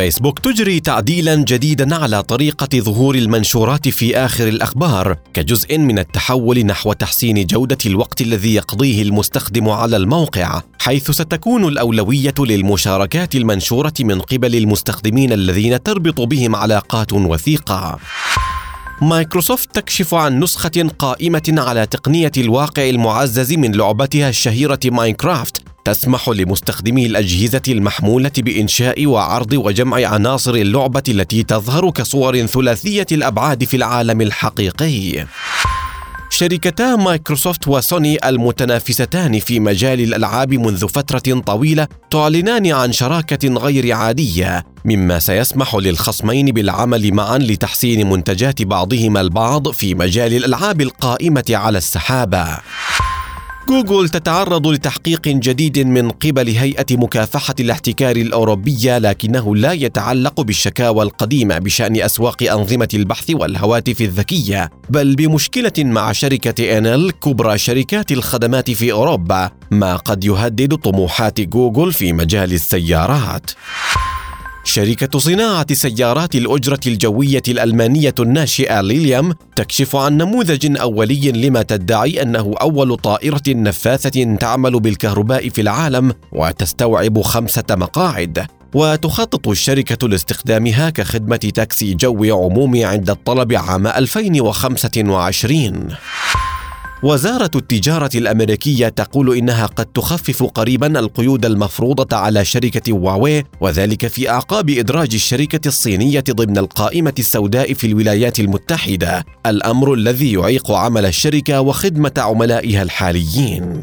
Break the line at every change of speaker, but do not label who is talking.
فيسبوك تجري تعديلا جديدا على طريقة ظهور المنشورات في آخر الأخبار كجزء من التحول نحو تحسين جودة الوقت الذي يقضيه المستخدم على الموقع حيث ستكون الأولوية للمشاركات المنشورة من قبل المستخدمين الذين تربط بهم علاقات وثيقة. مايكروسوفت تكشف عن نسخة قائمة على تقنية الواقع المعزز من لعبتها الشهيرة ماينكرافت تسمح لمستخدمي الأجهزة المحمولة بإنشاء وعرض وجمع عناصر اللعبة التي تظهر كصور ثلاثية الأبعاد في العالم الحقيقي. شركتا مايكروسوفت وسوني المتنافستان في مجال الألعاب منذ فترة طويلة تعلنان عن شراكة غير عادية مما سيسمح للخصمين بالعمل معا لتحسين منتجات بعضهما البعض في مجال الألعاب القائمة على السحابة جوجل تتعرض لتحقيق جديد من قبل هيئة مكافحة الاحتكار الأوروبية لكنه لا يتعلق بالشكاوى القديمة بشأن أسواق أنظمة البحث والهواتف الذكية بل بمشكلة مع شركة إنل كبرى شركات الخدمات في أوروبا ما قد يهدد طموحات جوجل في مجال السيارات. شركة صناعة سيارات الأجرة الجوية الألمانية الناشئة ليليام تكشف عن نموذج أولي لما تدعي أنه أول طائرة نفاثة تعمل بالكهرباء في العالم وتستوعب خمسة مقاعد. وتخطط الشركة لاستخدامها كخدمة تاكسي جو عمومي عند الطلب عام 2025 وزارة التجارة الأمريكية تقول إنها قد تخفف قريبا القيود المفروضة على شركة هواوي وذلك في أعقاب إدراج الشركة الصينية ضمن القائمة السوداء في الولايات المتحدة، الأمر الذي يعيق عمل الشركة وخدمة عملائها الحاليين.